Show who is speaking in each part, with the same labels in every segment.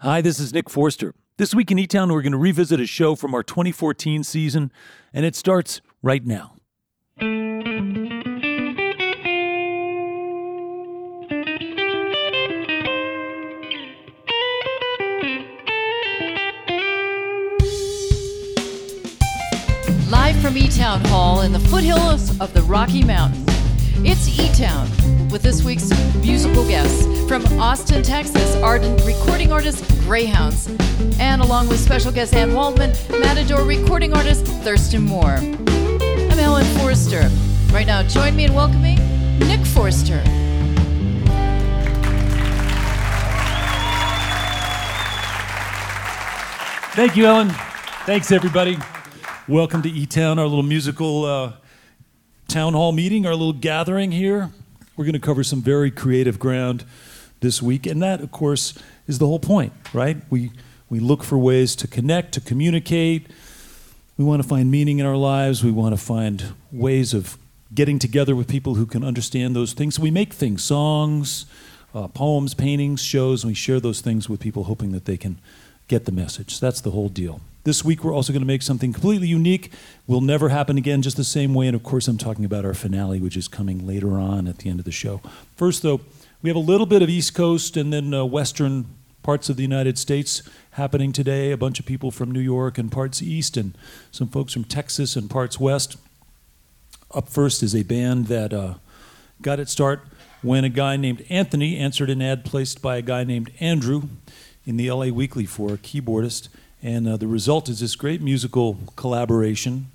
Speaker 1: Hi, this is Nick Forster. This week in E Town, we're going to revisit a show from our 2014 season, and it starts right now.
Speaker 2: Live from E Town Hall in the foothills of the Rocky Mountains. It's E Town with this week's musical guests from Austin, Texas, Ardent recording artist Greyhounds, and along with special guest Anne Waldman, Matador recording artist Thurston Moore. I'm Helen Forster. Right now, join me in welcoming Nick Forster.
Speaker 1: Thank you, Helen. Thanks, everybody. Welcome to E Town, our little musical uh, town hall meeting, our little gathering here. We're going to cover some very creative ground this week, and that, of course, is the whole point, right? We we look for ways to connect, to communicate. We want to find meaning in our lives. We want to find ways of getting together with people who can understand those things. So we make things, songs, uh, poems, paintings, shows, and we share those things with people, hoping that they can get the message. That's the whole deal. This week, we're also going to make something completely unique. Will never happen again, just the same way. And of course, I'm talking about our finale, which is coming later on at the end of the show. First, though, we have a little bit of East Coast and then uh, Western parts of the United States happening today. A bunch of people from New York and parts east, and some folks from Texas and parts west. Up first is a band that uh, got its start when a guy named Anthony answered an ad placed by a guy named Andrew in the LA Weekly for a keyboardist. And uh, the result is this great musical collaboration.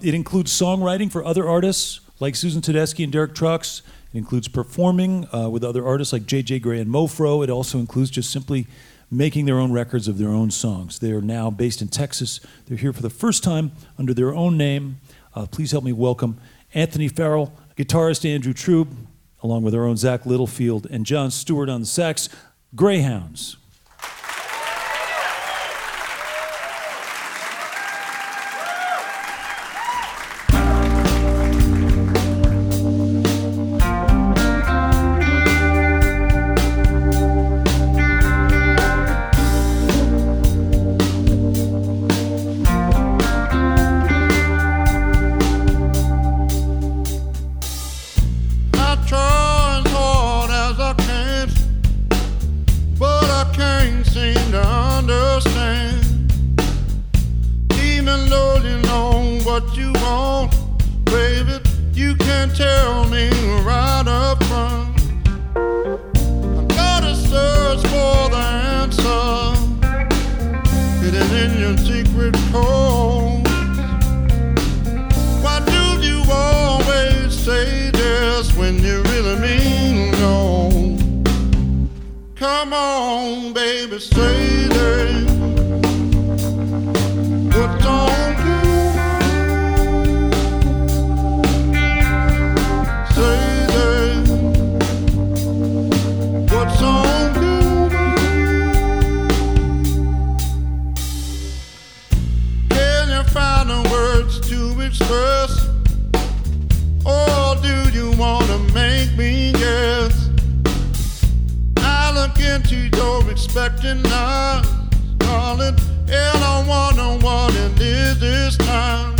Speaker 1: It includes songwriting for other artists like Susan Tedeschi and Derek Trucks. It includes performing uh, with other artists like J.J. Grey and Mofro. It also includes just simply making their own records of their own songs. They are now based in Texas. They're here for the first time under their own name. Uh, please help me welcome Anthony Farrell, guitarist Andrew Trube, along with our own Zach Littlefield and John Stewart on the sax, Greyhounds.
Speaker 3: Into your expecting eyes, darling, and I wonder what it is this time.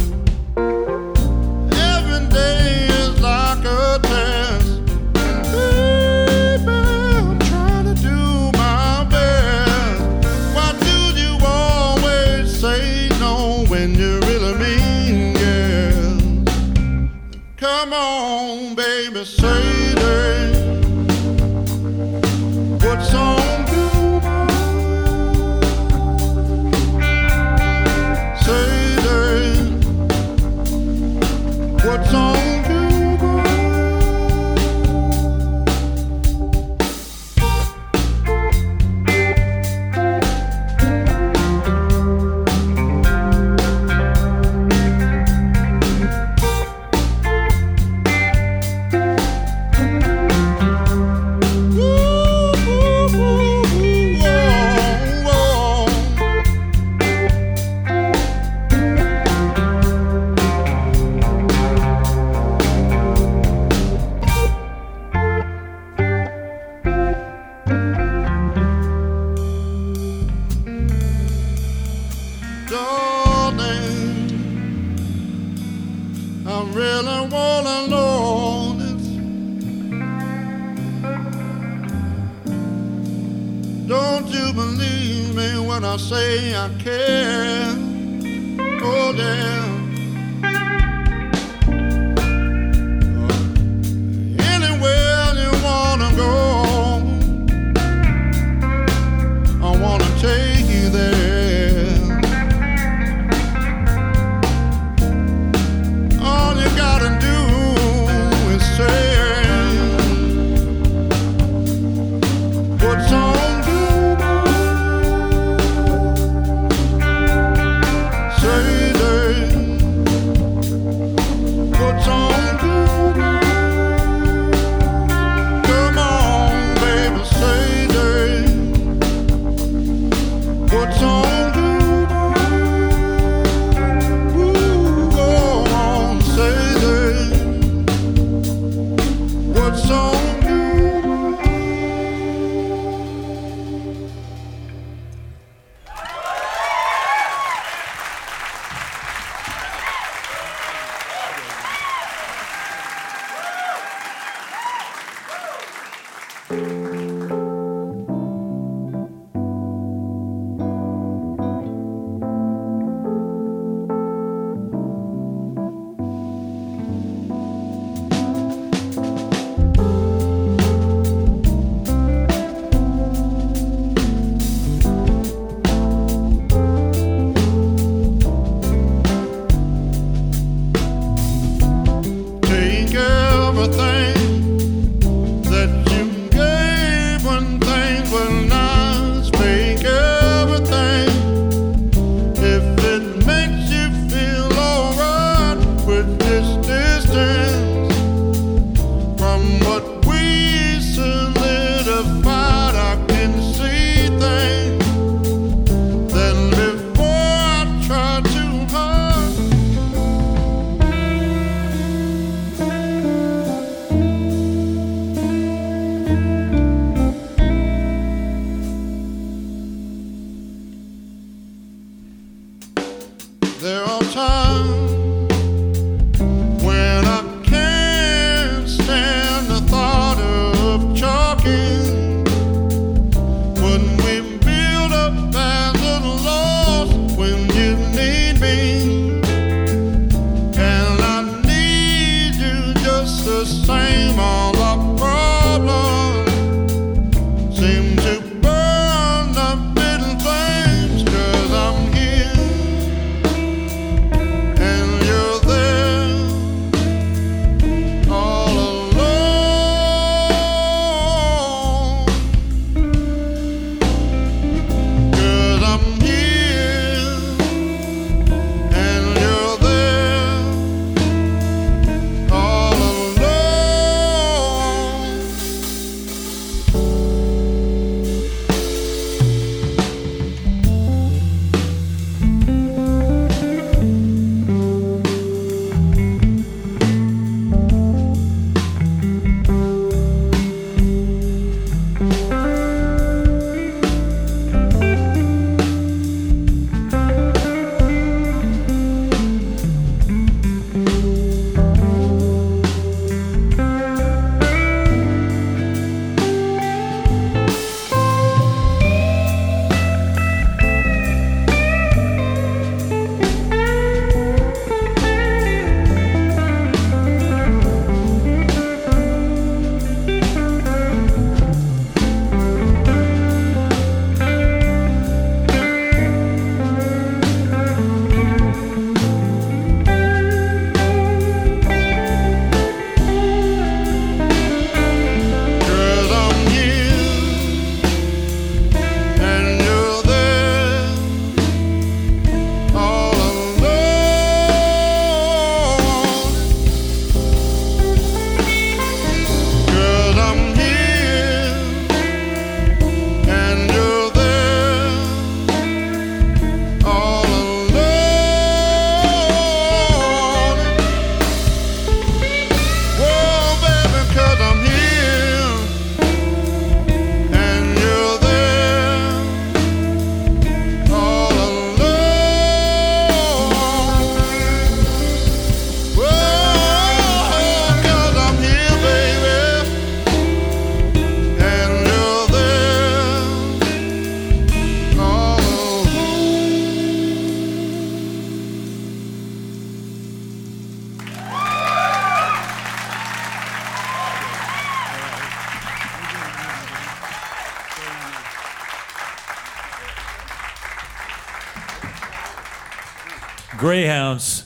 Speaker 1: Greyhounds,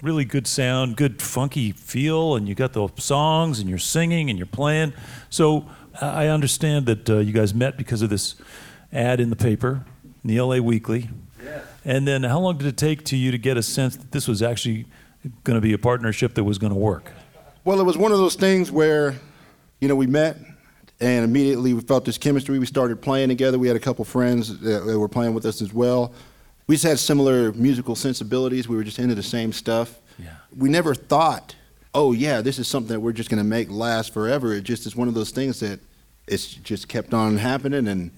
Speaker 1: really good sound, good funky feel, and you got the songs, and you're singing, and you're playing. So I understand that uh, you guys met because of this ad in the paper, in the LA Weekly. Yeah. And then how long did it take to you to get a sense that this was actually going to be a partnership that was going to work?
Speaker 3: Well, it was one of those things where, you know, we met and immediately we felt this chemistry. We started playing together. We had a couple friends that were playing with us as well. We just had similar musical sensibilities. We were just into the same stuff.
Speaker 1: Yeah.
Speaker 3: We never thought, oh yeah, this is something that we're just going to make last forever. It just is one of those things that it's just kept on happening, and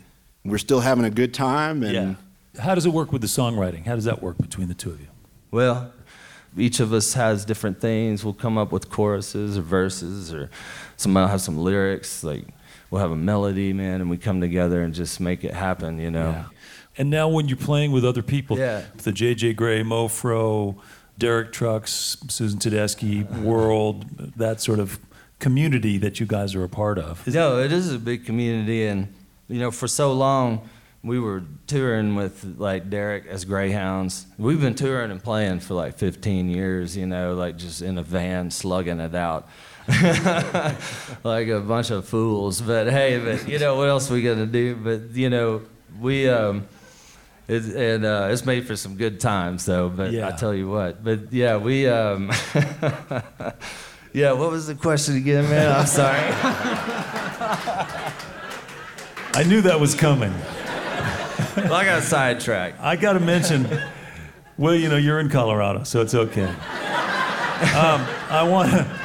Speaker 3: we're still having a good time. And
Speaker 1: yeah. How does it work with the songwriting? How does that work between the two of you?
Speaker 4: Well, each of us has different things. We'll come up with choruses or verses, or somebody will have some lyrics. Like we'll have a melody, man, and we come together and just make it happen, you know.
Speaker 1: Yeah. And now when you're playing with other people,
Speaker 4: yeah.
Speaker 1: the JJ Grey, Mofro, Derek Trucks, Susan Tedeschi, World, that sort of community that you guys are a part of.
Speaker 4: No, it is a big community, and you know, for so long we were touring with like Derek as Greyhounds. We've been touring and playing for like 15 years, you know, like just in a van slugging it out. like a bunch of fools. But hey, but you know what else we gonna do? But you know, we um, it, and uh, it's made for some good times though. But
Speaker 1: Yeah.
Speaker 4: I tell you what. But yeah, we um, yeah. What was the question again, man? I'm sorry.
Speaker 1: I knew that was coming.
Speaker 4: well, I got sidetracked.
Speaker 1: I got to mention, well, you know, you're in Colorado, so it's okay. Um, I want to,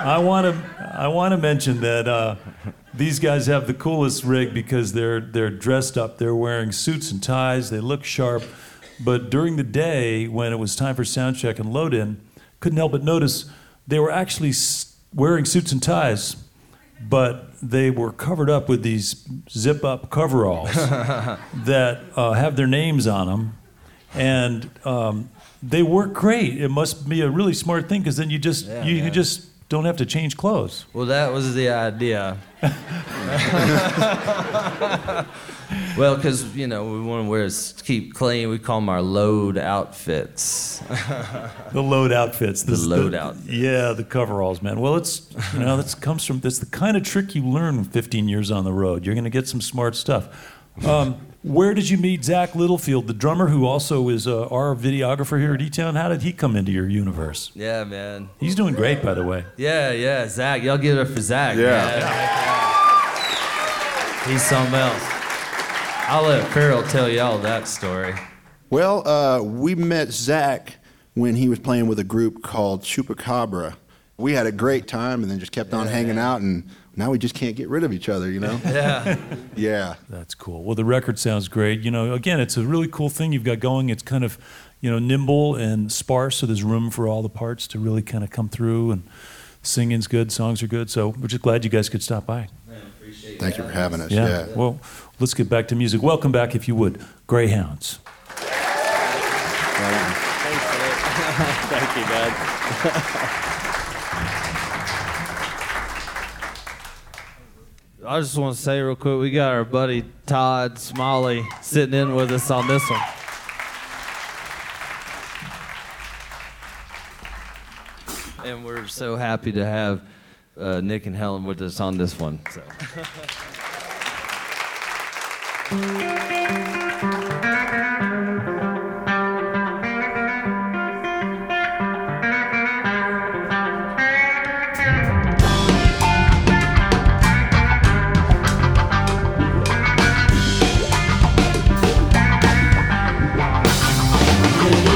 Speaker 1: I want to, I want to mention that uh, these guys have the coolest rig because they're they're dressed up. They're wearing suits and ties. They look sharp, but during the day when it was time for sound check and load in, couldn't help but notice they were actually wearing suits and ties. But they were covered up with these zip up coveralls that uh, have their names on them, and um, they work great. It must be a really smart thing because then you just
Speaker 4: Yeah,
Speaker 1: you, you just don't have to change clothes.
Speaker 4: Well, that was the idea. well, because you know we want to wear keep clean. We call them our load outfits.
Speaker 1: The load outfits,
Speaker 4: The load outfits.
Speaker 1: yeah, the coveralls, man. Well, it's you know that comes from that's the kind of trick you learn 15 years on the road. You're going to get some smart stuff. Um, where did you meet Zach Littlefield, the drummer who also is uh, our videographer here at E-Town? How did he come into your universe?
Speaker 4: yeah, man.
Speaker 1: He's doing great, by the way.
Speaker 4: Yeah, yeah. Zach, y'all give it up for Zach.
Speaker 3: Yeah.
Speaker 4: man. He's something else. I'll let Farrell tell y'all that story.
Speaker 3: Well, uh, we met Zach when he was playing with a group called Chupacabra. We had a great time and then just kept on hanging out, and now we just can't get rid of each other, you know?
Speaker 4: Yeah.
Speaker 3: yeah.
Speaker 1: That's cool. Well, the record sounds great. You know, again, it's a really cool thing you've got going. It's kind of, you know, nimble and sparse, so there's room for all the parts to really kind of come through. And singing's good, songs are good. So we're just glad you guys could stop by.
Speaker 3: Thank you for having us.
Speaker 1: Yeah.
Speaker 3: Yeah.
Speaker 1: Well, let's get back to music. Welcome back, if you would, Greyhounds.
Speaker 5: Thank you, God.
Speaker 4: I just want to say real quick, we got our buddy Todd Smalley sitting in with us on this one. And we're so happy to have uh, Nick and Helen with us on this one. So.
Speaker 6: I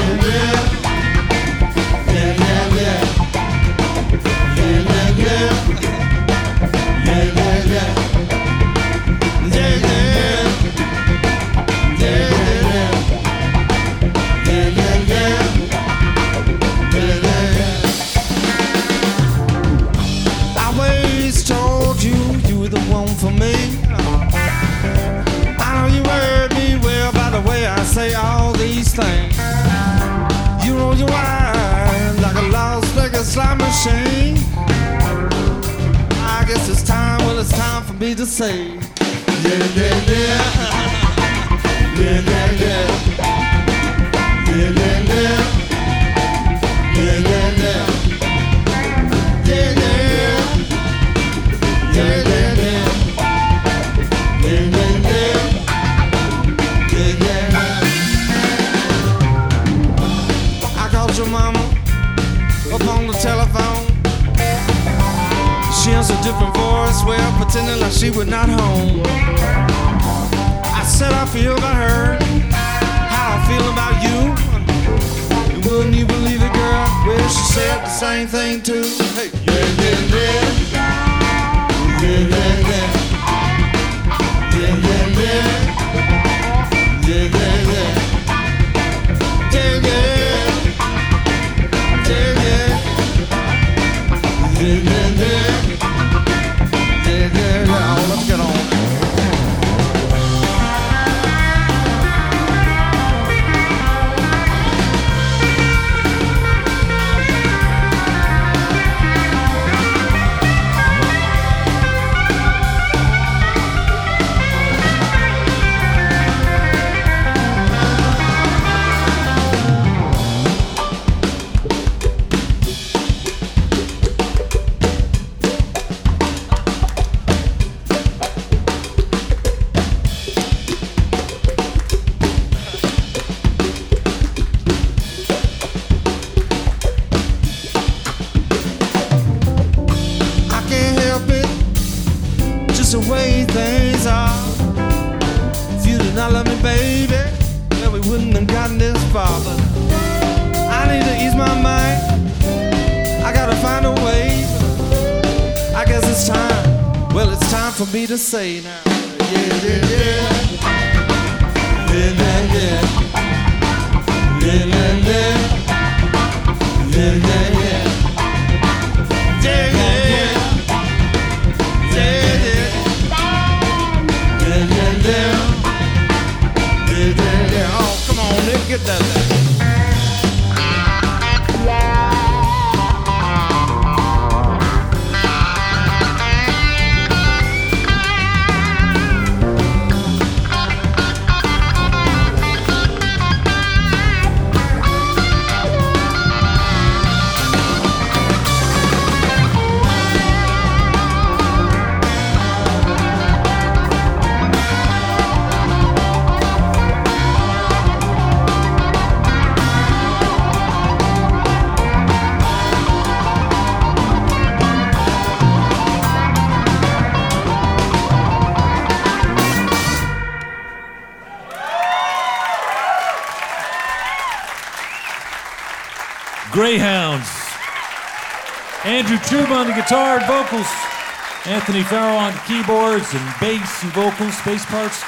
Speaker 6: time
Speaker 1: Greyhounds. Andrew Trube on the guitar and vocals. Anthony Farrell on keyboards and bass and vocals, bass parts.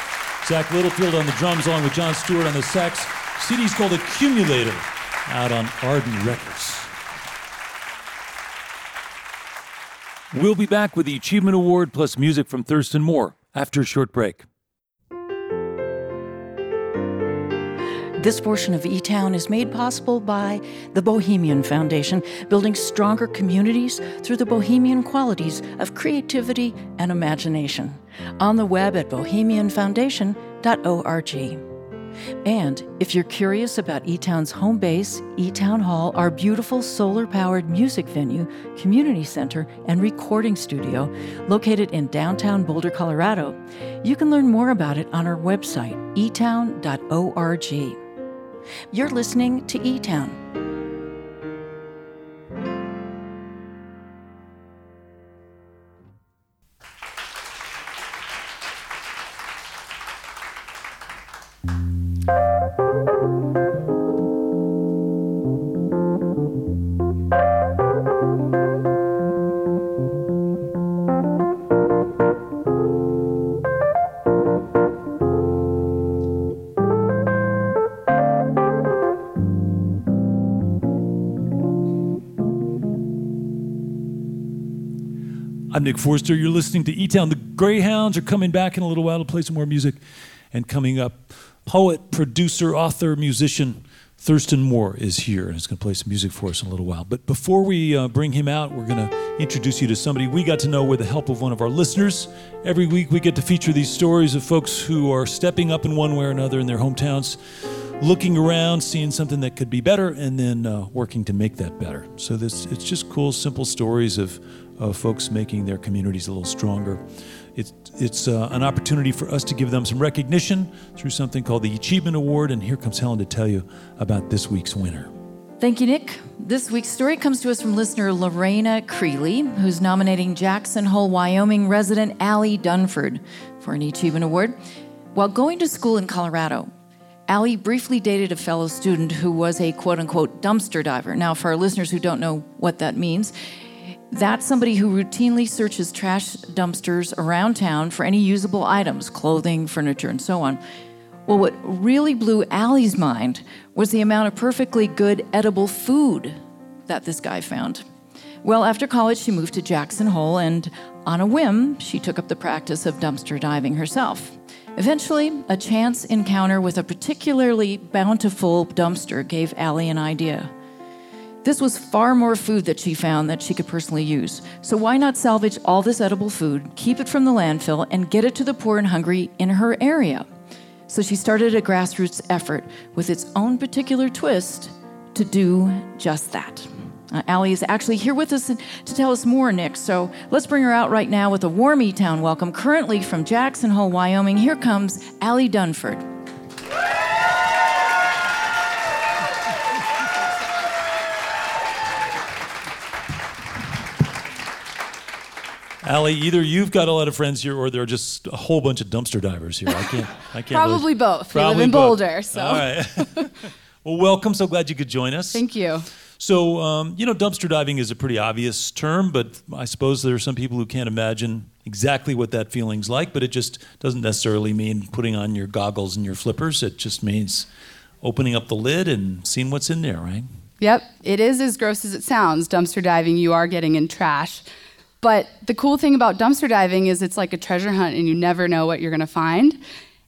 Speaker 1: Zach Littlefield on the drums, along with John Stewart on the sax. CD's called Accumulator, out on Ardent Records. We'll be back with the Achievement Award plus music from Thurston Moore after a short break.
Speaker 7: This portion of E Town is made possible by the Bohemian Foundation, building stronger communities through the bohemian qualities of creativity and imagination. On the web at bohemianfoundation.org. And if you're curious about E Town's home base, E Town Hall, our beautiful solar powered music venue, community center, and recording studio located in downtown Boulder, Colorado, you can learn more about it on our website, etown.org. You're listening to E Town.
Speaker 1: I'm Nick Forster. You're listening to E Town. The Greyhounds are coming back in a little while to play some more music. And coming up, poet, producer, author, musician Thurston Moore is here and is going to play some music for us in a little while. But before we uh, bring him out, we're going to introduce you to somebody we got to know with the help of one of our listeners. Every week, we get to feature these stories of folks who are stepping up in one way or another in their hometowns, looking around, seeing something that could be better, and then uh, working to make that better. So this, it's just cool, simple stories of of folks making their communities a little stronger. It's, it's uh, an opportunity for us to give them some recognition through something called the Achievement Award, and here comes Helen to tell you about this week's winner.
Speaker 7: Thank you, Nick. This week's story comes to us from listener Lorena Creeley, who's nominating Jackson Hole, Wyoming resident Allie Dunford for an Achievement Award. While going to school in Colorado, Allie briefly dated a fellow student who was a quote unquote dumpster diver. Now, for our listeners who don't know what that means, that's somebody who routinely searches trash dumpsters around town for any usable items, clothing, furniture, and so on. Well, what really blew Allie's mind was the amount of perfectly good edible food that this guy found. Well, after college, she moved to Jackson Hole, and on a whim, she took up the practice of dumpster diving herself. Eventually, a chance encounter with a particularly bountiful dumpster gave Allie an idea. This was far more food that she found that she could personally use. So, why not salvage all this edible food, keep it from the landfill, and get it to the poor and hungry in her area? So she started a grassroots effort with its own particular twist to do just that. Uh, Allie is actually here with us to tell us more, Nick. So let's bring her out right now with a warm E Town welcome. Currently from Jackson Hole, Wyoming, here comes Allie Dunford.
Speaker 1: Allie, either you've got a lot of friends here, or there are just a whole bunch of dumpster divers here. I can't. I can't.
Speaker 8: Probably
Speaker 1: really-
Speaker 8: both. We live in
Speaker 1: both.
Speaker 8: Boulder, so.
Speaker 1: All right. well, welcome. So glad you could join us.
Speaker 8: Thank you.
Speaker 1: So, um, you know, dumpster diving is a pretty obvious term, but I suppose there are some people who can't imagine exactly what that feeling's like. But it just doesn't necessarily mean putting on your goggles and your flippers. It just means opening up the lid and seeing what's in there, right?
Speaker 8: Yep, it is as gross as it sounds. Dumpster diving, you are getting in trash. But the cool thing about dumpster diving is it's like a treasure hunt and you never know what you're going to find.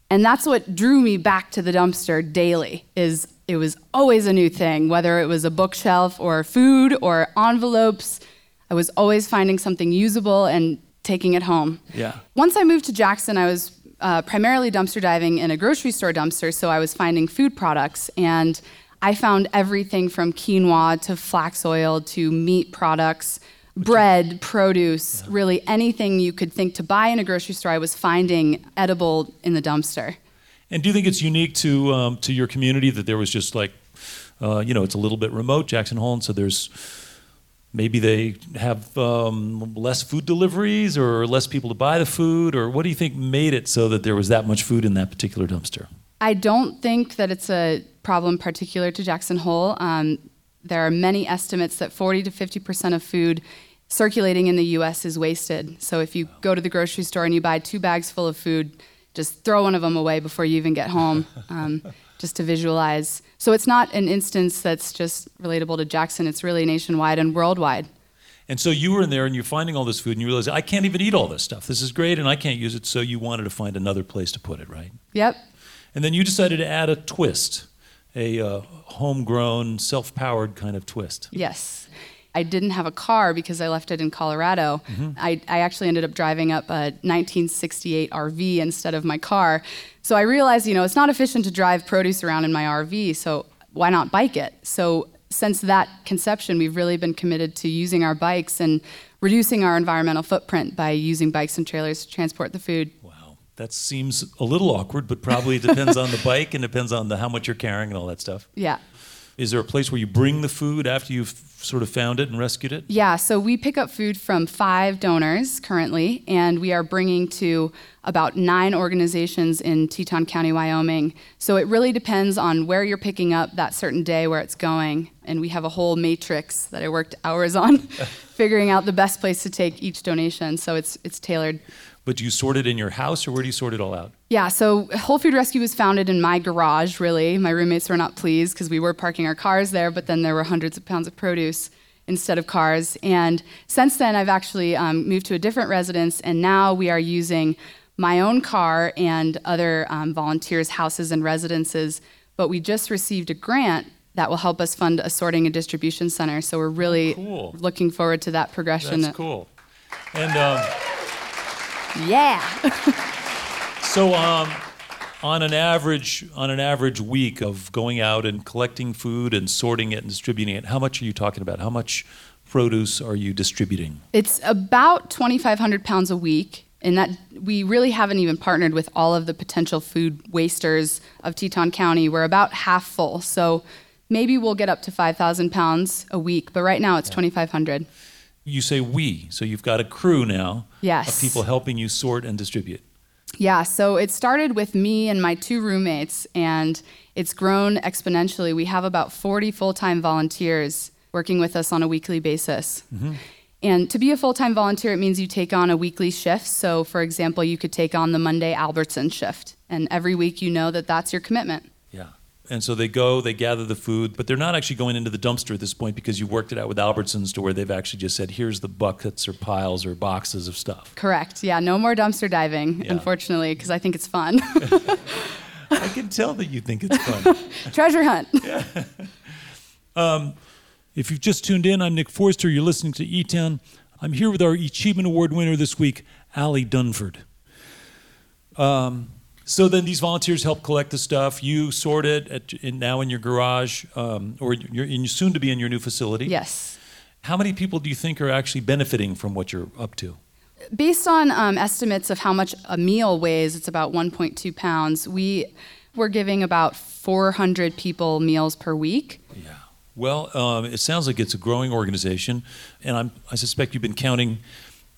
Speaker 8: And that's what drew me back to the dumpster daily is it was always a new thing, whether it was a bookshelf or food or envelopes. I was always finding something usable and taking it home.
Speaker 1: Yeah.
Speaker 8: Once I moved to Jackson, I was uh, primarily dumpster diving in a grocery store dumpster, so I was finding food products. And I found everything from quinoa to flax oil to meat products, bread, produce, really anything you could think to buy in a grocery store, I was finding edible in the dumpster.
Speaker 1: And do you think it's unique to um, to your community that there was just like, uh, you know, it's a little bit remote, Jackson Hole, and so there's maybe they have um, less food deliveries or less people to buy the food, or what do you think made it so that there was that much food in that particular dumpster?
Speaker 8: I don't think that it's a problem particular to Jackson Hole. Um, there are many estimates that 40 to 50 percent of food circulating in the U.S. is wasted. So if you go to the grocery store and you buy two bags full of food, just throw one of them away before you even get home, um, just to visualize. So it's not an instance that's just relatable to Jackson. It's really nationwide and worldwide.
Speaker 1: And so you were in there and you're finding all this food and you realize I can't even eat all this stuff. This is great and I can't use it. So you wanted to find another place to put it, right?
Speaker 8: Yep.
Speaker 1: And then you decided to add a twist, a uh, homegrown, self-powered kind of twist.
Speaker 8: Yes. I didn't have a car because I left it in Colorado. Mm-hmm. I, I actually ended up driving up a 1968 RV instead of my car. So I realized, you know, it's not efficient to drive produce around in my RV, so why not bike it? So since that conception, we've really been committed to using our bikes and reducing our environmental footprint by using bikes and trailers to transport the food.
Speaker 1: Wow, that seems a little awkward, but probably depends on the bike and depends on the how much you're carrying and all that stuff.
Speaker 8: Yeah.
Speaker 1: Is there a place where you bring the food after you've sort of found it and rescued it?
Speaker 8: Yeah, so we pick up food from five donors currently, and we are bringing to about nine organizations in Teton County, Wyoming. So it really depends on where you're picking up that certain day, where it's going. And we have a whole matrix that I worked hours on, figuring out the best place to take each donation. So it's, it's tailored.
Speaker 1: But do you sort it in your house or where do you sort it all out?
Speaker 8: Yeah, so Hole Food Rescue was founded in my garage, really. My roommates were not pleased because we were parking our cars there, but then there were hundreds of pounds of produce instead of cars. And since then, I've actually um, moved to a different residence, and now we are using my own car and other um, volunteers' houses and residences. But we just received a grant that will help us fund a sorting and distribution center. So we're really
Speaker 1: cool.
Speaker 8: looking forward to that progression.
Speaker 1: That's cool. And um,
Speaker 8: Yeah.
Speaker 1: so, um, on an average, on an average week of going out and collecting food and sorting it and distributing it, how much are you talking about? How much produce are you distributing?
Speaker 8: It's about 2,500 pounds a week, and that we really haven't even partnered with all of the potential food wasters of Teton County. We're about half full, so maybe we'll get up to 5,000 pounds a week, but right now it's 2,500.
Speaker 1: You say we, so you've got a crew now
Speaker 8: Yes.
Speaker 1: of people helping you sort and distribute.
Speaker 8: Yeah, so it started with me and my two roommates, and it's grown exponentially. We have about 40 full time volunteers working with us on a weekly basis. Mm-hmm. And to be a full time volunteer, it means you take on a weekly shift. So, for example, you could take on the Monday Albertson shift, and every week you know that that's your commitment.
Speaker 1: And so they go, they gather the food, but they're not actually going into the dumpster at this point because you worked it out with Albertsons to where they've actually just said, here's the buckets or piles or boxes of stuff.
Speaker 8: Correct. Yeah, no more dumpster diving,
Speaker 1: Yeah.
Speaker 8: unfortunately, because I think it's fun.
Speaker 1: I can tell that you think it's fun.
Speaker 8: Treasure hunt. Yeah.
Speaker 1: If you've just tuned in, I'm Nick Forster. You're listening to E Town. I'm here with our Achievement Award winner this week, Allie Dunford. Um, so then these volunteers help collect the stuff. You sort it at, in, now in your garage, um, or you're in, soon to be in your new facility.
Speaker 8: Yes.
Speaker 1: How many people do you think are actually benefiting from what you're up to?
Speaker 8: Based on um, estimates of how much a meal weighs, it's about 1.2 pounds. We we're giving about 400 people meals per week.
Speaker 1: Yeah. Well, um, it sounds like it's a growing organization, and I'm, I suspect you've been counting,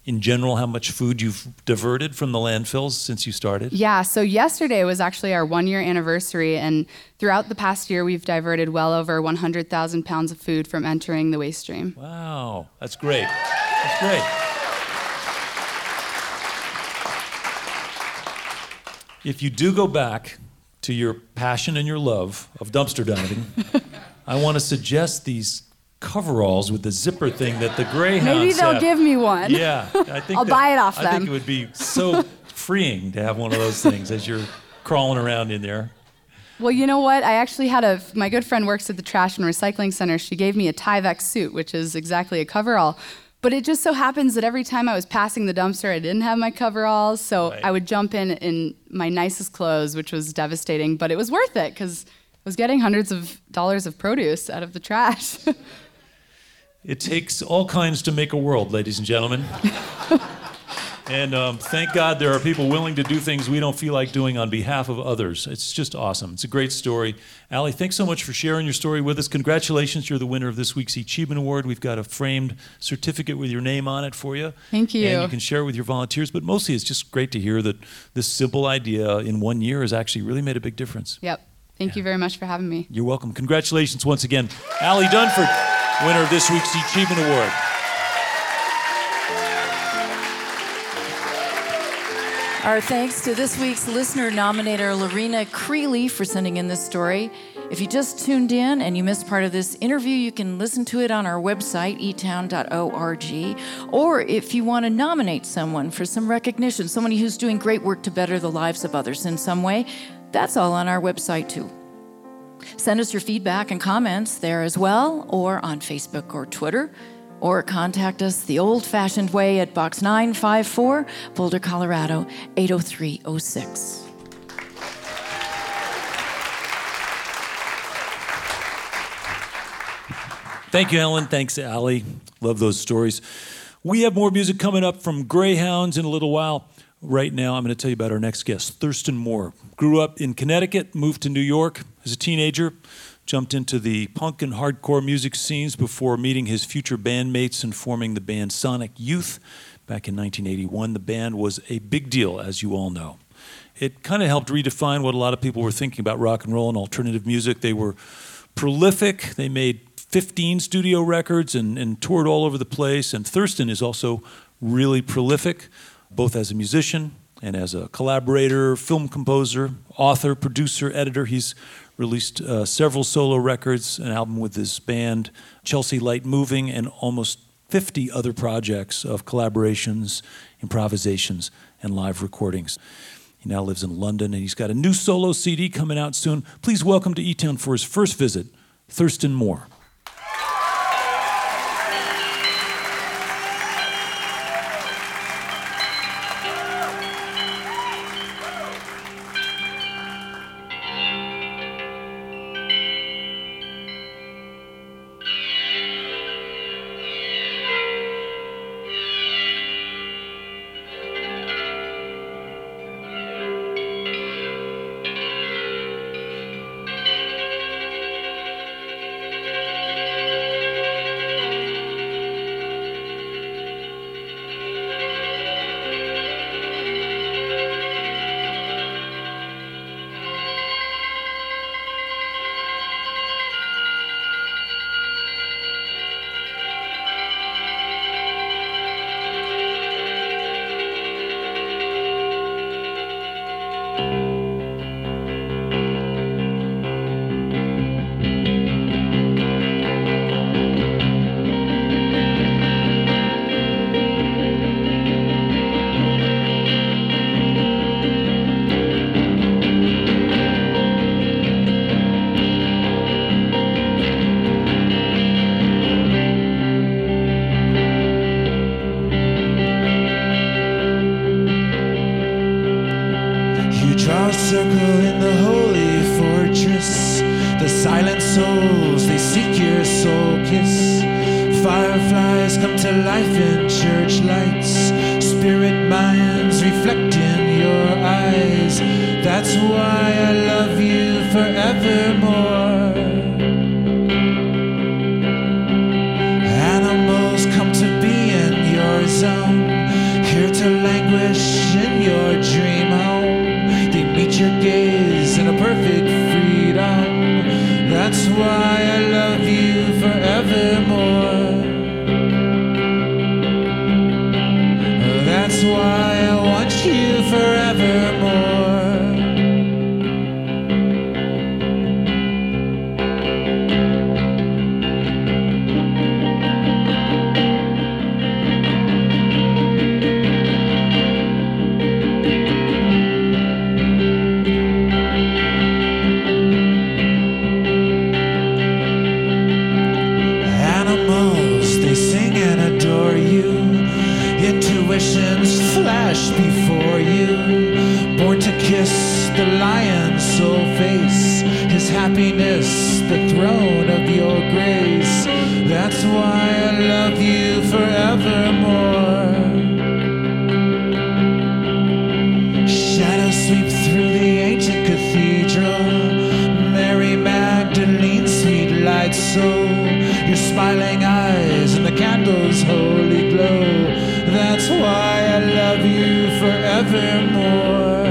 Speaker 1: in general, how much food you've diverted from the landfills since you started.
Speaker 8: Yeah. So yesterday was actually our one year anniversary, and throughout the past year, we've diverted well over 100,000 pounds of food from entering the waste stream.
Speaker 1: Wow, that's great. That's great. If you do go back to your passion and your love of dumpster diving, I want to suggest these coveralls with the zipper thing that the Greyhounds
Speaker 8: Maybe they'll
Speaker 1: have.
Speaker 8: give me one.
Speaker 1: Yeah, I think
Speaker 8: I'll
Speaker 1: that-
Speaker 8: buy it off them.
Speaker 1: I think it would be so freeing to have one of those things as you're crawling around in there.
Speaker 8: Well, you know what? I actually had a my good friend works at the trash and recycling center. She gave me a Tyvek suit, which is exactly a coverall. But it just so happens that every time I was passing the dumpster, I didn't have my coveralls, so
Speaker 1: Right.
Speaker 8: I would jump in in my nicest clothes, which was devastating. But it was worth it because I was getting hundreds of dollars of produce out of the trash.
Speaker 1: It takes all kinds to make a world, ladies and gentlemen. and um, thank God there are people willing to do things we don't feel like doing on behalf of others. It's just awesome. It's a great story. Allie, thanks so much for sharing your story with us. Congratulations, you're the winner of this week's Achievement Award. We've got a framed certificate with your name on it for you.
Speaker 8: Thank you.
Speaker 1: And you can share it with your volunteers, but mostly it's just great to hear that this simple idea in one year has actually really made a big difference.
Speaker 8: yep. Thank you very much for having me.
Speaker 1: You're welcome. Congratulations once again, Allie Dunford, winner of this week's Achievement Award.
Speaker 7: Our thanks to this week's listener nominator, Lorena Creeley, for sending in this story. If you just tuned in and you missed part of this interview, you can listen to it on our website, etown.org. Or if you want to nominate someone for some recognition, somebody who's doing great work to better the lives of others in some way, that's all on our website too. Send us your feedback and comments there as well, or on Facebook or Twitter, or contact us the old fashioned way at Box 954, Boulder, Colorado 80306.
Speaker 1: Thank you, Helen. Thanks, Allie. Love those stories. We have more music coming up from Greyhounds in a little while. Right now, I'm going to tell you about our next guest, Thurston Moore. Grew up in Connecticut, moved to New York as a teenager, jumped into the punk and hardcore music scenes before meeting his future bandmates and forming the band Sonic Youth. Back in 1981, the band was a big deal, as you all know. It kind of helped redefine what a lot of people were thinking about rock and roll and alternative music. They were prolific. They made 15 studio records and, and toured all over the place. And Thurston is also really prolific, both as a musician and as a collaborator, film composer, author, producer, editor. He's released uh, several solo records, an album with his band, Chelsea Light Moving, and almost 50 other projects of collaborations, improvisations, and live recordings. He now lives in London and he's got a new solo CD coming out soon. Please welcome to E Town for his first visit, Thurston Moore.
Speaker 6: I feel. So your smiling eyes and the candle's holy glow. That's why I love you forevermore.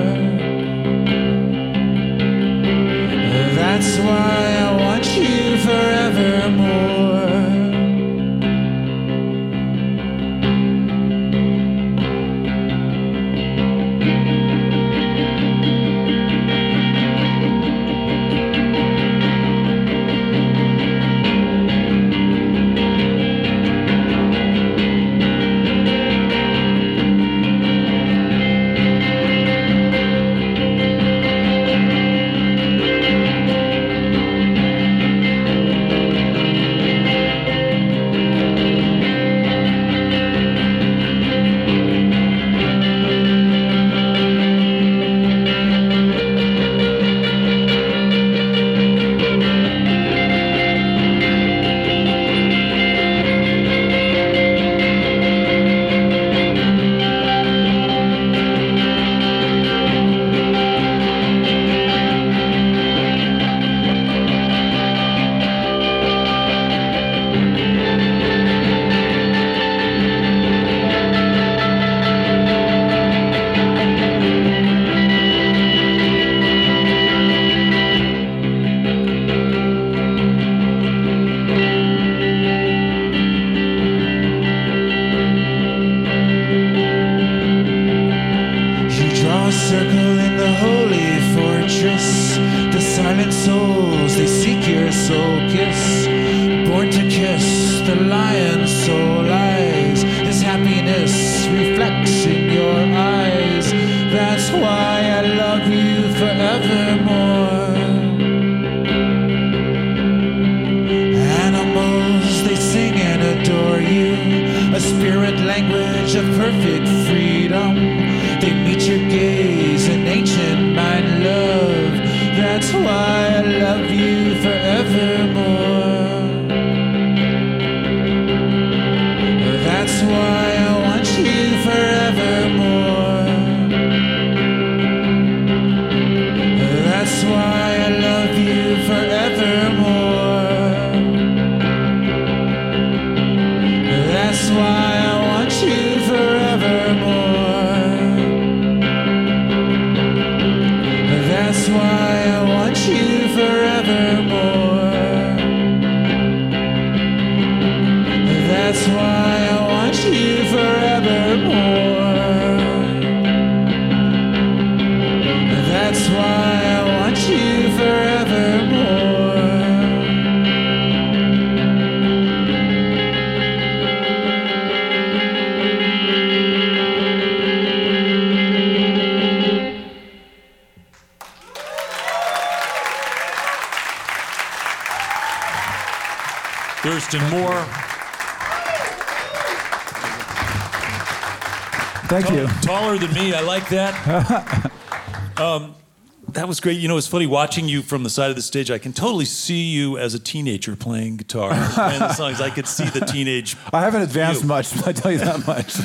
Speaker 6: That's why. this in your eyes. That's why I love you forevermore. Animals, they sing and adore you. A spirit language of perfect
Speaker 1: smarter than me. I like that. Um, that was great. You know, it's funny watching you from the side of the stage. I can totally see you as a teenager playing guitar, playing the songs. I could see the teenage.
Speaker 9: I haven't advanced
Speaker 1: you.
Speaker 9: much. I tell you that much.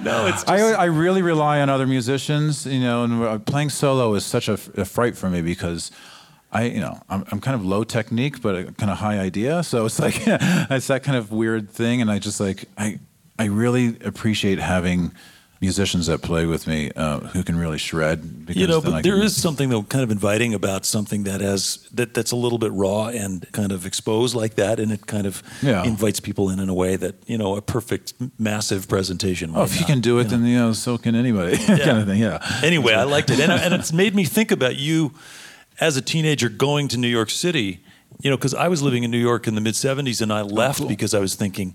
Speaker 1: no, it's. Just...
Speaker 9: I, I really rely on other musicians. You know, and uh, playing solo is such a, a fright for me because. I, you know, I'm, I'm kind of low technique, but kind of high idea. So it's like, it's that kind of weird thing. And I just like, I, I really appreciate having musicians that play with me uh, who can really shred. Because
Speaker 1: you know, but there
Speaker 9: can-
Speaker 1: is something though kind of inviting about something that has that that's a little bit raw and kind of exposed like that, and it kind of
Speaker 9: Yeah.
Speaker 1: invites people in in a way that you know a perfect massive presentation.
Speaker 9: Oh, if you can do it,
Speaker 1: know.
Speaker 9: then you know, so can anybody, kind of thing. Yeah.
Speaker 1: anyway, I liked it, and, and it's made me think about you as a teenager going to New York City. You know, because I was living in New York in the mid '70s, and I left
Speaker 9: cool.
Speaker 1: because I was thinking,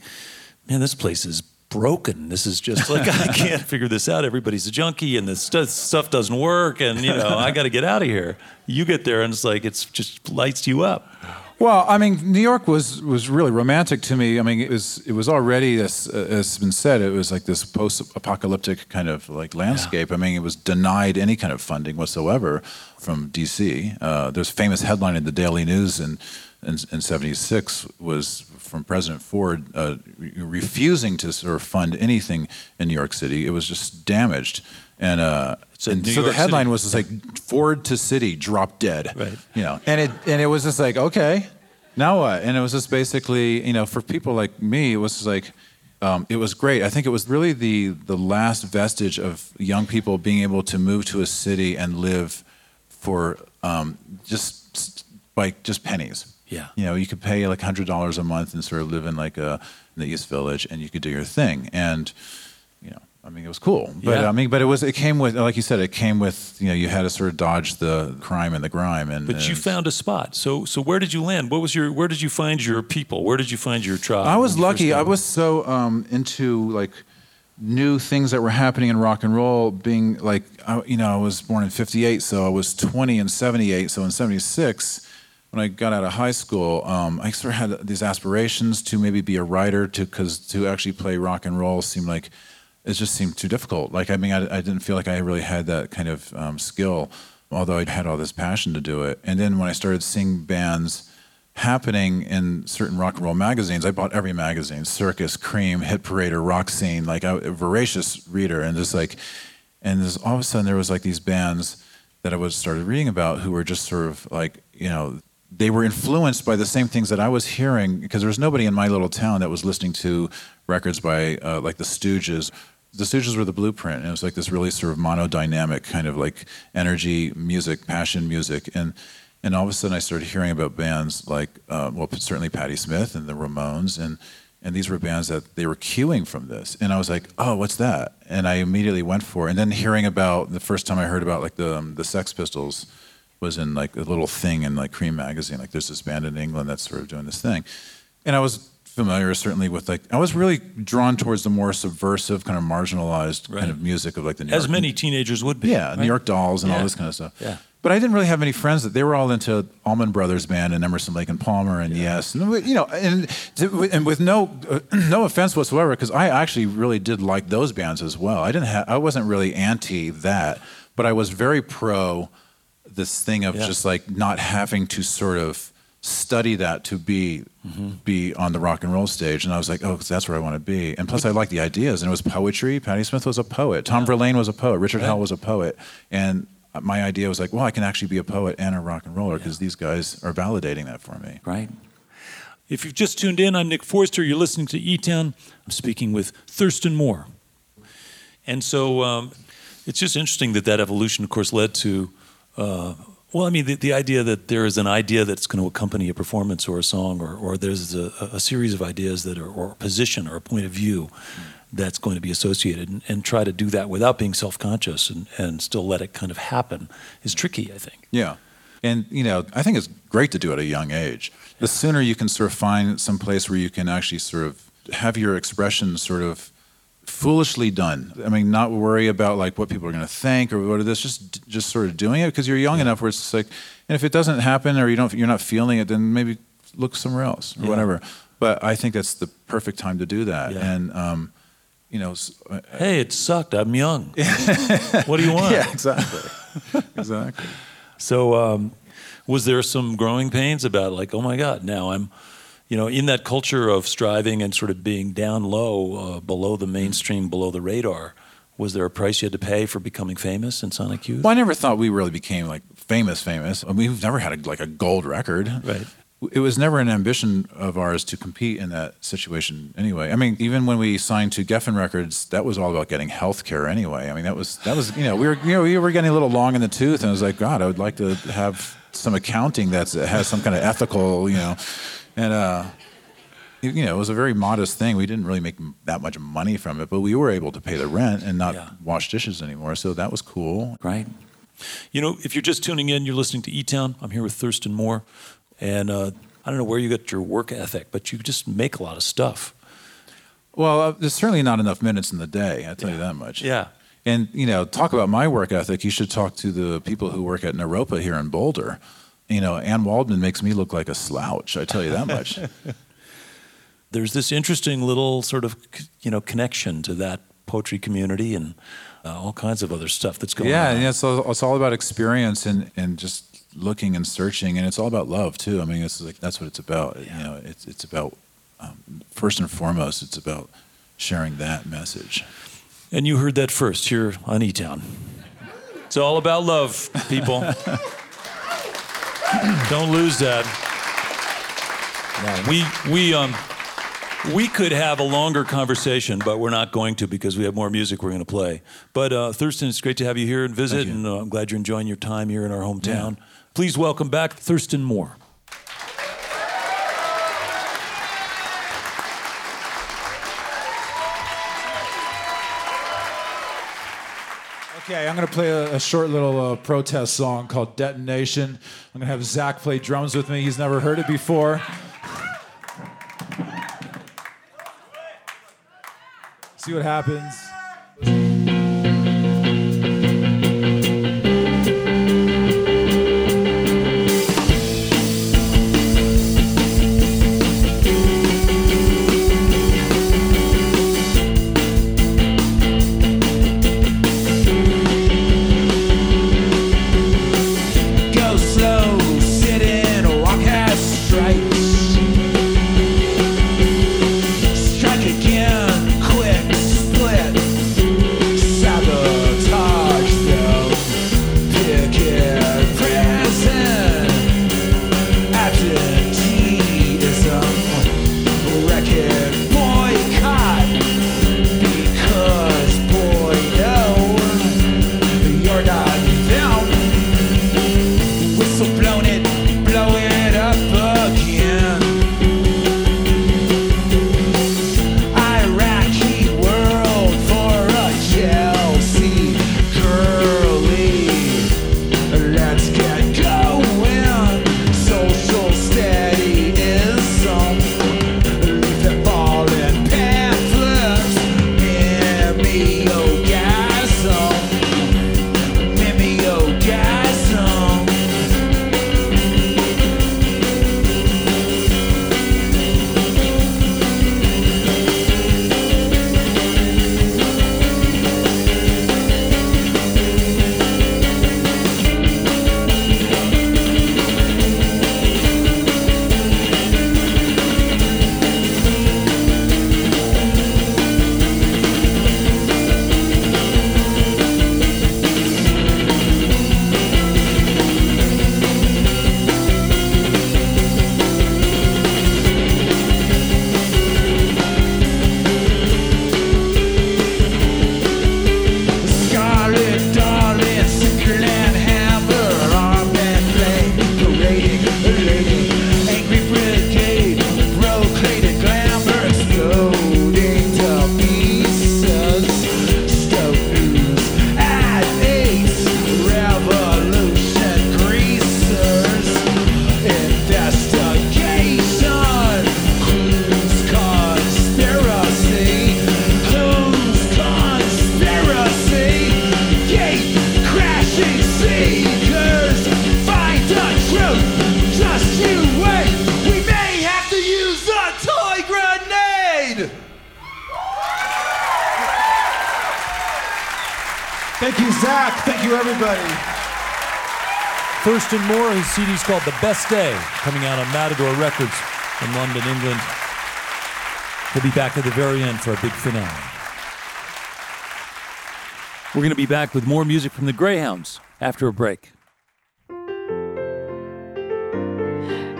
Speaker 1: man, this place is broken. This is just like I can't figure this out. Everybody's a junkie, and this stu- stuff doesn't work, and you know, I got to get out of here. You get there, and it's like it's just lights you up.
Speaker 9: Well, I mean, New York was was really romantic to me. I mean, it was it was already as uh, has been said, it was like this post-apocalyptic kind of like landscape. I mean, it was denied any kind of funding whatsoever from DC. Uh, there's a famous headline in the Daily News in in, in '76 was from President Ford uh, refusing to sort of fund anything in New York City. It was just damaged. And, uh,
Speaker 1: said
Speaker 9: and so the
Speaker 1: York City.
Speaker 9: headline was like Ford to city drop dead.
Speaker 1: Right.
Speaker 9: You know, and it and it was just like okay, now what? And it was just basically you know for people like me, it was just like. Um, it was great. I think it was really the the last vestige of young people being able to move to a city and live for um, just like just pennies.
Speaker 1: Yeah.
Speaker 9: You know, you could pay like hundred dollars a month and sort of live in like a in the East Village, and you could do your thing. And you know, I mean, it was cool. But
Speaker 1: Yeah.
Speaker 9: I mean, but it was it came with like you said, it came with you know you had to sort of dodge the crime and the grime. And
Speaker 1: But you found a spot. So so where did you land? What was your where did you find your people? Where did you find your tribe?
Speaker 9: I was
Speaker 1: when you first
Speaker 9: lucky. I was so um, into like new things that were happening in rock and roll. Being like, I, you know, I was born in '58, so I was 20 in '78. So in '76, when I got out of high school, um, I sort of had these aspirations to maybe be a writer, to because to actually play rock and roll seemed like it just seemed too difficult. Like, I mean, I, I didn't feel like I really had that kind of um, skill, although I had all this passion to do it. And then when I started seeing bands happening in certain rock and roll magazines, I bought every magazine: Circus, Cream, Hit Parade, or Rock Scene. Like, I, a voracious reader, and just like, and all of a sudden there was like these bands that I was started reading about who were just sort of like, you know, they were influenced by the same things that I was hearing because there was nobody in my little town that was listening to records by uh, like the Stooges. The Stooges were the blueprint, and it was like this really sort of monodynamic kind of like energy music, passion music, and and all of a sudden I started hearing about bands like, uh, well, certainly Patti Smith and the Ramones, and and these were bands that they were cueing from this, and I was like, oh, what's that? And I immediately went for, it. and then hearing about the first time I heard about like the um, the Sex Pistols was in like a little thing in like Cream magazine. Like there's this band in England that's sort of doing this thing, and I was familiar certainly with like I was really drawn towards the more subversive kind of marginalized
Speaker 1: Right.
Speaker 9: kind of music of like the New
Speaker 1: as
Speaker 9: York,
Speaker 1: many teenagers would be.
Speaker 9: yeah
Speaker 1: right?
Speaker 9: New York Dolls and all this kind of stuff.
Speaker 1: Yeah.
Speaker 9: But I didn't really have any friends that they were all into Allman Brothers Band and Emerson Lake and Palmer and Yes, and, you know, and and with no uh, no offense whatsoever, because I actually really did like those bands as well. I didn't have I wasn't really anti that, but I was very pro this thing of
Speaker 1: Yeah.
Speaker 9: just like not having to sort of study that to be
Speaker 1: Mm-hmm.
Speaker 9: be on the rock and roll stage and I was like oh 'cause that's where I want to be and plus I like the ideas and it was poetry Patti Smith was a poet Tom Verlaine was a poet Richard Hell was a poet and my idea was like well I can actually be a poet and a rock and roller because these guys are validating that for me
Speaker 1: Right. If you've just tuned in, I'm Nick Forster. You're listening to E Town. I'm speaking with Thurston Moore. And so um, it's just interesting that that evolution, of course, led to, uh, well, I mean, the, the idea that there is an idea that's going to accompany a performance or a song, or, or there's a, a series of ideas that are, or a position or a point of view that's going to be associated, and, and try to do that without being self conscious and, and still let it kind of happen is tricky, I think.
Speaker 9: Yeah. And, you know, I think it's great to do it at a young age. The sooner you can sort of find some place where you can actually sort of have your expression sort of foolishly done. I mean, not worry about like what people are going to think or what it is, just just sort of doing it because you're young enough where it's like, and if it doesn't happen or you don't, you're not feeling it, then maybe look somewhere else or
Speaker 1: Yeah.
Speaker 9: whatever. But I think that's the perfect time to do that.
Speaker 1: Yeah.
Speaker 9: And, um, you know, s- uh,
Speaker 1: Hey, it sucked. I'm young. what do you want?
Speaker 9: yeah, exactly. exactly.
Speaker 1: So, um, was there some growing pains about like, oh my God, now I'm, you know, in that culture of striving and sort of being down low, uh, below the mainstream, below the radar? Was there a price you had to pay for becoming famous in Sonic Youth?
Speaker 9: Well, I never thought we really became like famous, famous. I mean, we've never had a, like a gold record.
Speaker 1: Right.
Speaker 9: It was never an ambition of ours to compete in that situation anyway. I mean, even when we signed to Geffen Records, that was all about getting health care anyway. I mean, that was, that was, you know, we were, you know, we were getting a little long in the tooth and I was like, God, I would like to have some accounting that has some kind of ethical, you know, and, uh, you know, it was a very modest thing. We didn't really make that much money from it, but we were able to pay the rent and not
Speaker 1: Yeah.
Speaker 9: wash dishes anymore. So that was cool.
Speaker 1: Right. You know, if you're just tuning in, you're listening to E Town. I'm here with Thurston Moore. And uh, I don't know where you got your work ethic, but you just make a lot of stuff.
Speaker 9: Well, uh, there's certainly not enough minutes in the day. I tell you that much.
Speaker 1: Yeah.
Speaker 9: And you know, talk about my work ethic. You should talk to the people who work at Naropa here in Boulder. You know, Anne Waldman makes me look like a slouch. I tell you that much.
Speaker 1: There's this interesting little sort of, you know, connection to that poetry community and uh, all kinds of other stuff that's going
Speaker 9: yeah,
Speaker 1: on.
Speaker 9: yeah. So it's all about experience and and just looking and searching, and it's all about love too. I mean, it's like that's what it's about. You know, it's it's about um, first and foremost, it's about sharing that message.
Speaker 1: And you heard that first here on E Town. It's all about love, people. Don't lose that. We we um we could have a longer conversation, but we're not going to because we have more music we're going to play. But uh, Thurston, it's great to have you here and visit, and uh, I'm glad you're enjoying your time here in our hometown. Please welcome back Thurston Moore.
Speaker 6: Okay, I'm going to play a, a short little uh, protest song called Detonation. I'm going to have Zach play drums with me. He's never heard it before. See what happens.
Speaker 1: Thurston Moore. His CD's called The Best Day, coming out on Matador Records in London, England. He'll be back at the very end for a big finale. We're going to be back with more music from the Greyhounds after a break.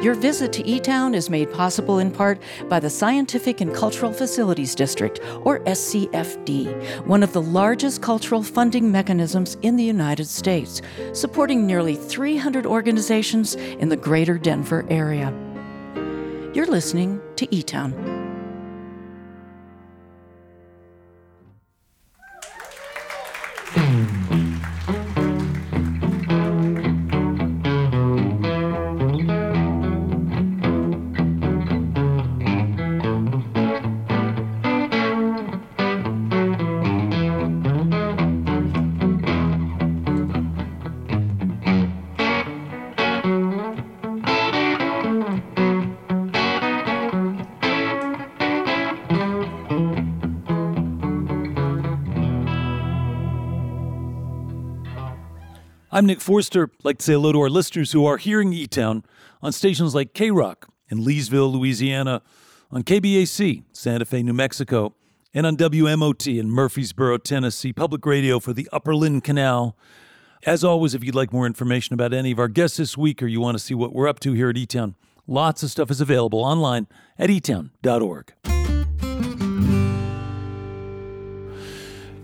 Speaker 7: Your visit to E Town is made possible in part by the Scientific and Cultural Facilities District, or SCFD, one of the largest cultural funding mechanisms in the United States, supporting nearly 300 organizations in the greater Denver area. You're listening to E
Speaker 1: I'm Nick Forster. I'd like to say hello to our listeners who are hearing E Town on stations like K Rock in Leesville, Louisiana, on KBAC, Santa Fe, New Mexico, and on WMOT in Murfreesboro, Tennessee, public radio for the Upper Lynn Canal. As always, if you'd like more information about any of our guests this week or you want to see what we're up to here at E Town, lots of stuff is available online at etown.org.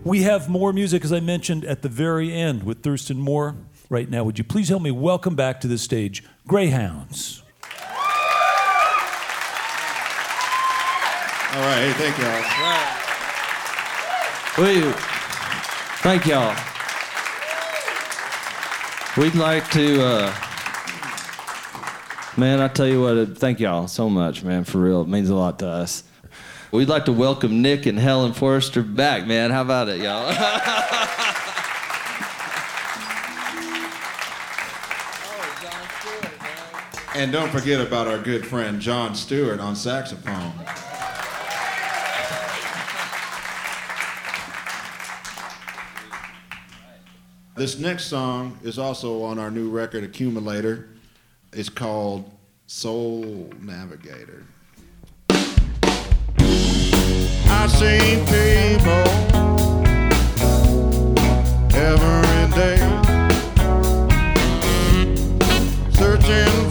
Speaker 1: We have more music, as I mentioned at the very end, with Thurston Moore. Right now, would you please help me welcome back to the stage Greyhounds?
Speaker 3: All right, hey, thank y'all.
Speaker 4: We, thank y'all. We'd like to, uh, man, I tell you what, uh, thank y'all so much, man, for real. It means a lot to us. We'd like to welcome Nick and Helen Forster back, man. How about it, y'all?
Speaker 3: And don't forget about our good friend John Stewart on saxophone. This next song is also on our new record, Accumulator. It's called Soul Navigator. I see people every day searching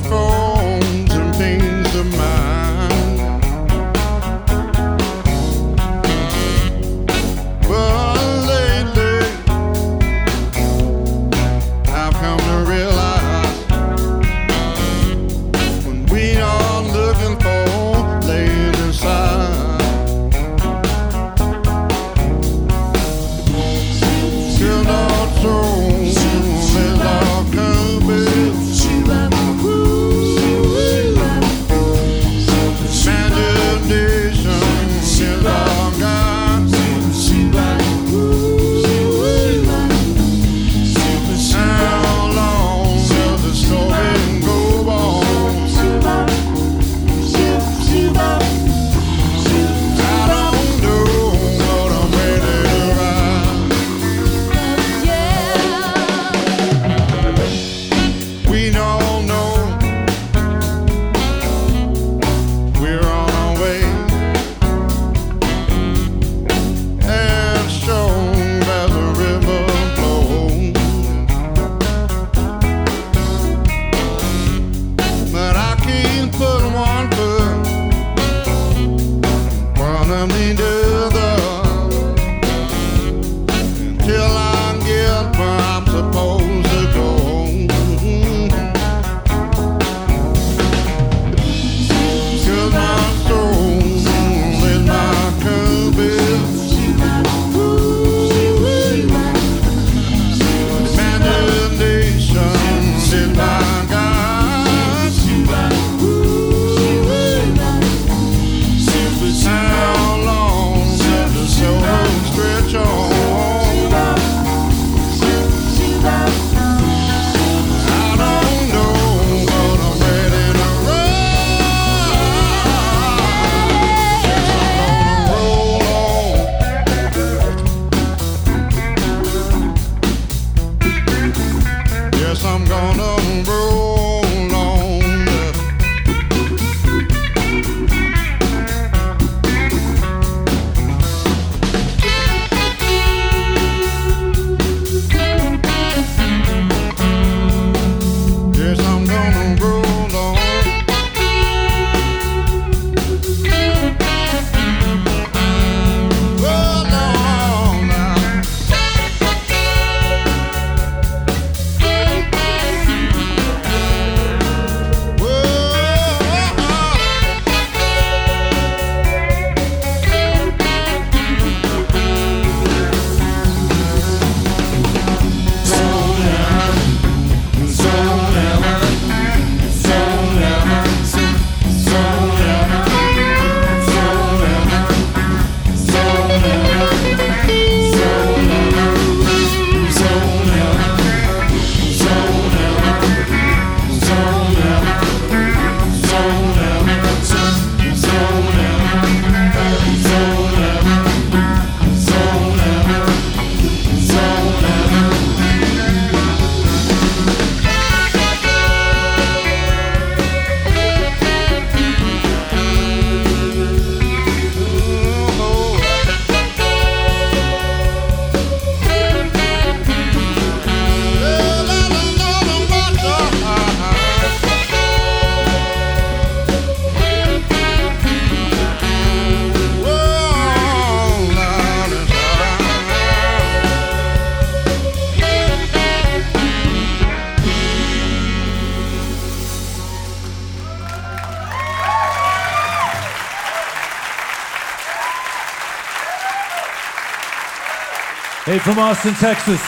Speaker 1: Hey, from Austin, Texas.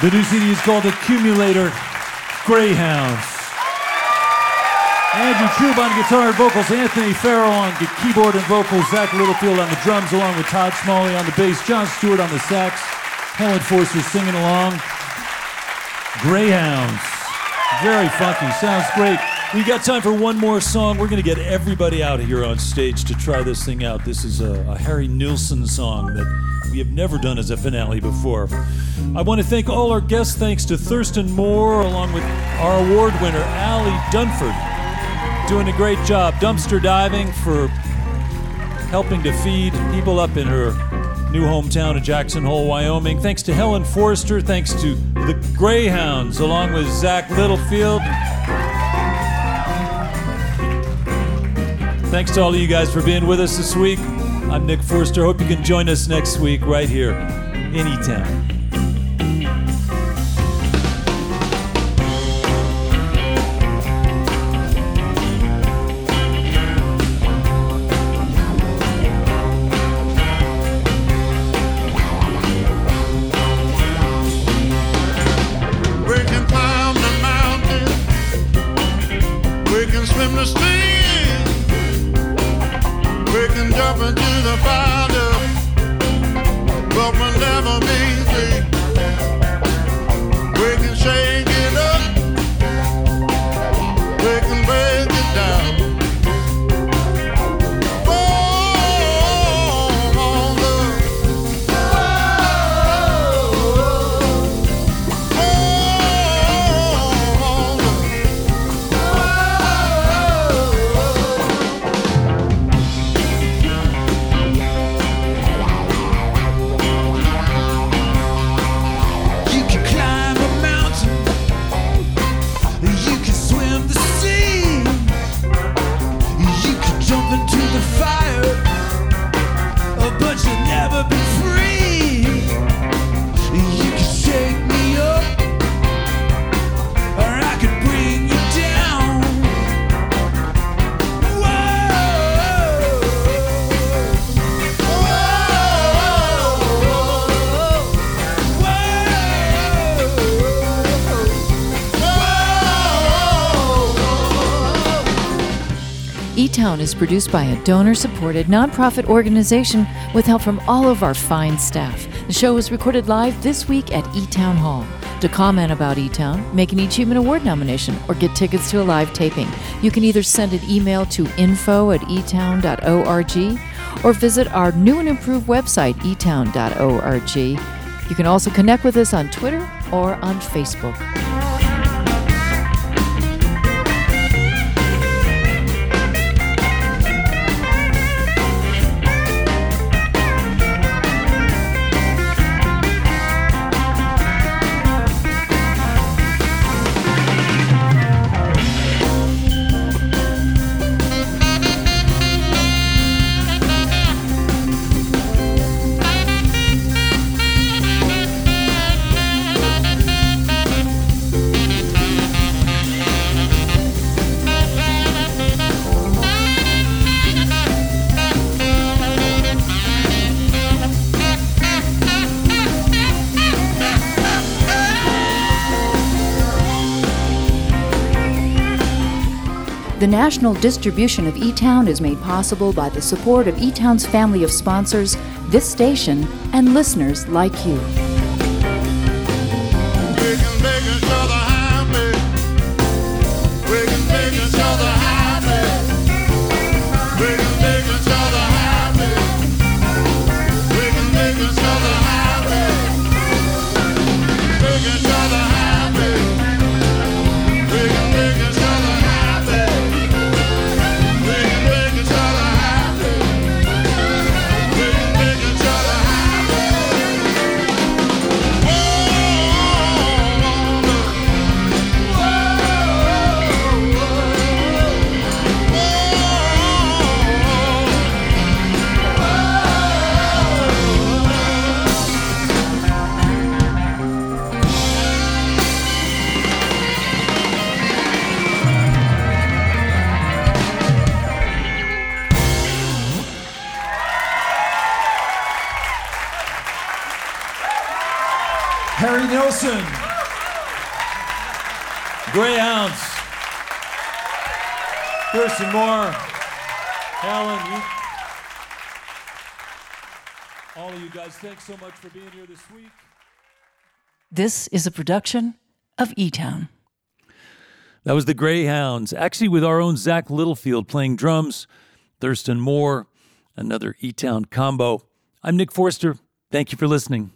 Speaker 1: The new CD is called Accumulator Greyhounds. Andrew Trube on guitar and vocals, Anthony Farrell on keyboard and vocals, Zach Littlefield on the drums, along with Todd Smalley on the bass, John Stewart on the sax, Helen Forster singing along. Greyhounds. Very funky. Sounds great. We got time for one more song. We're going to get everybody out here on stage to try this thing out. This is a, a Harry Nilsson song that we have never done as a finale before. I want to thank all our guests. Thanks to Thurston Moore, along with our award winner, Allie Dunford, doing a great job dumpster diving for helping to feed people up in her new hometown of Jackson Hole, Wyoming. Thanks to Helen Forster. Thanks to the Greyhounds, along with Zach Littlefield. Thanks to all of you guys for being with us this week. I'm Nick Forster. Hope you can join us next week right here in
Speaker 7: is produced by a donor supported nonprofit organization with help from all of our fine staff. The show was recorded live this week at E Town Hall. To comment about E Town, make an eChievement Award nomination, or get tickets to a live taping, you can either send an email to info at etown.org or visit our new and improved website, etown.org. You can also connect with us on Twitter or on Facebook. The national distribution of eTown is made possible by the support of eTown's family of sponsors, this station, and listeners like you.
Speaker 1: Thurston Moore. Helen. You, all of you guys, thanks so much for being here this week.
Speaker 7: This is a production of E Town.
Speaker 1: That was the Greyhounds, actually with our own Zach Littlefield playing drums, Thurston Moore, another E Town combo. I'm Nick Forster. Thank you for listening.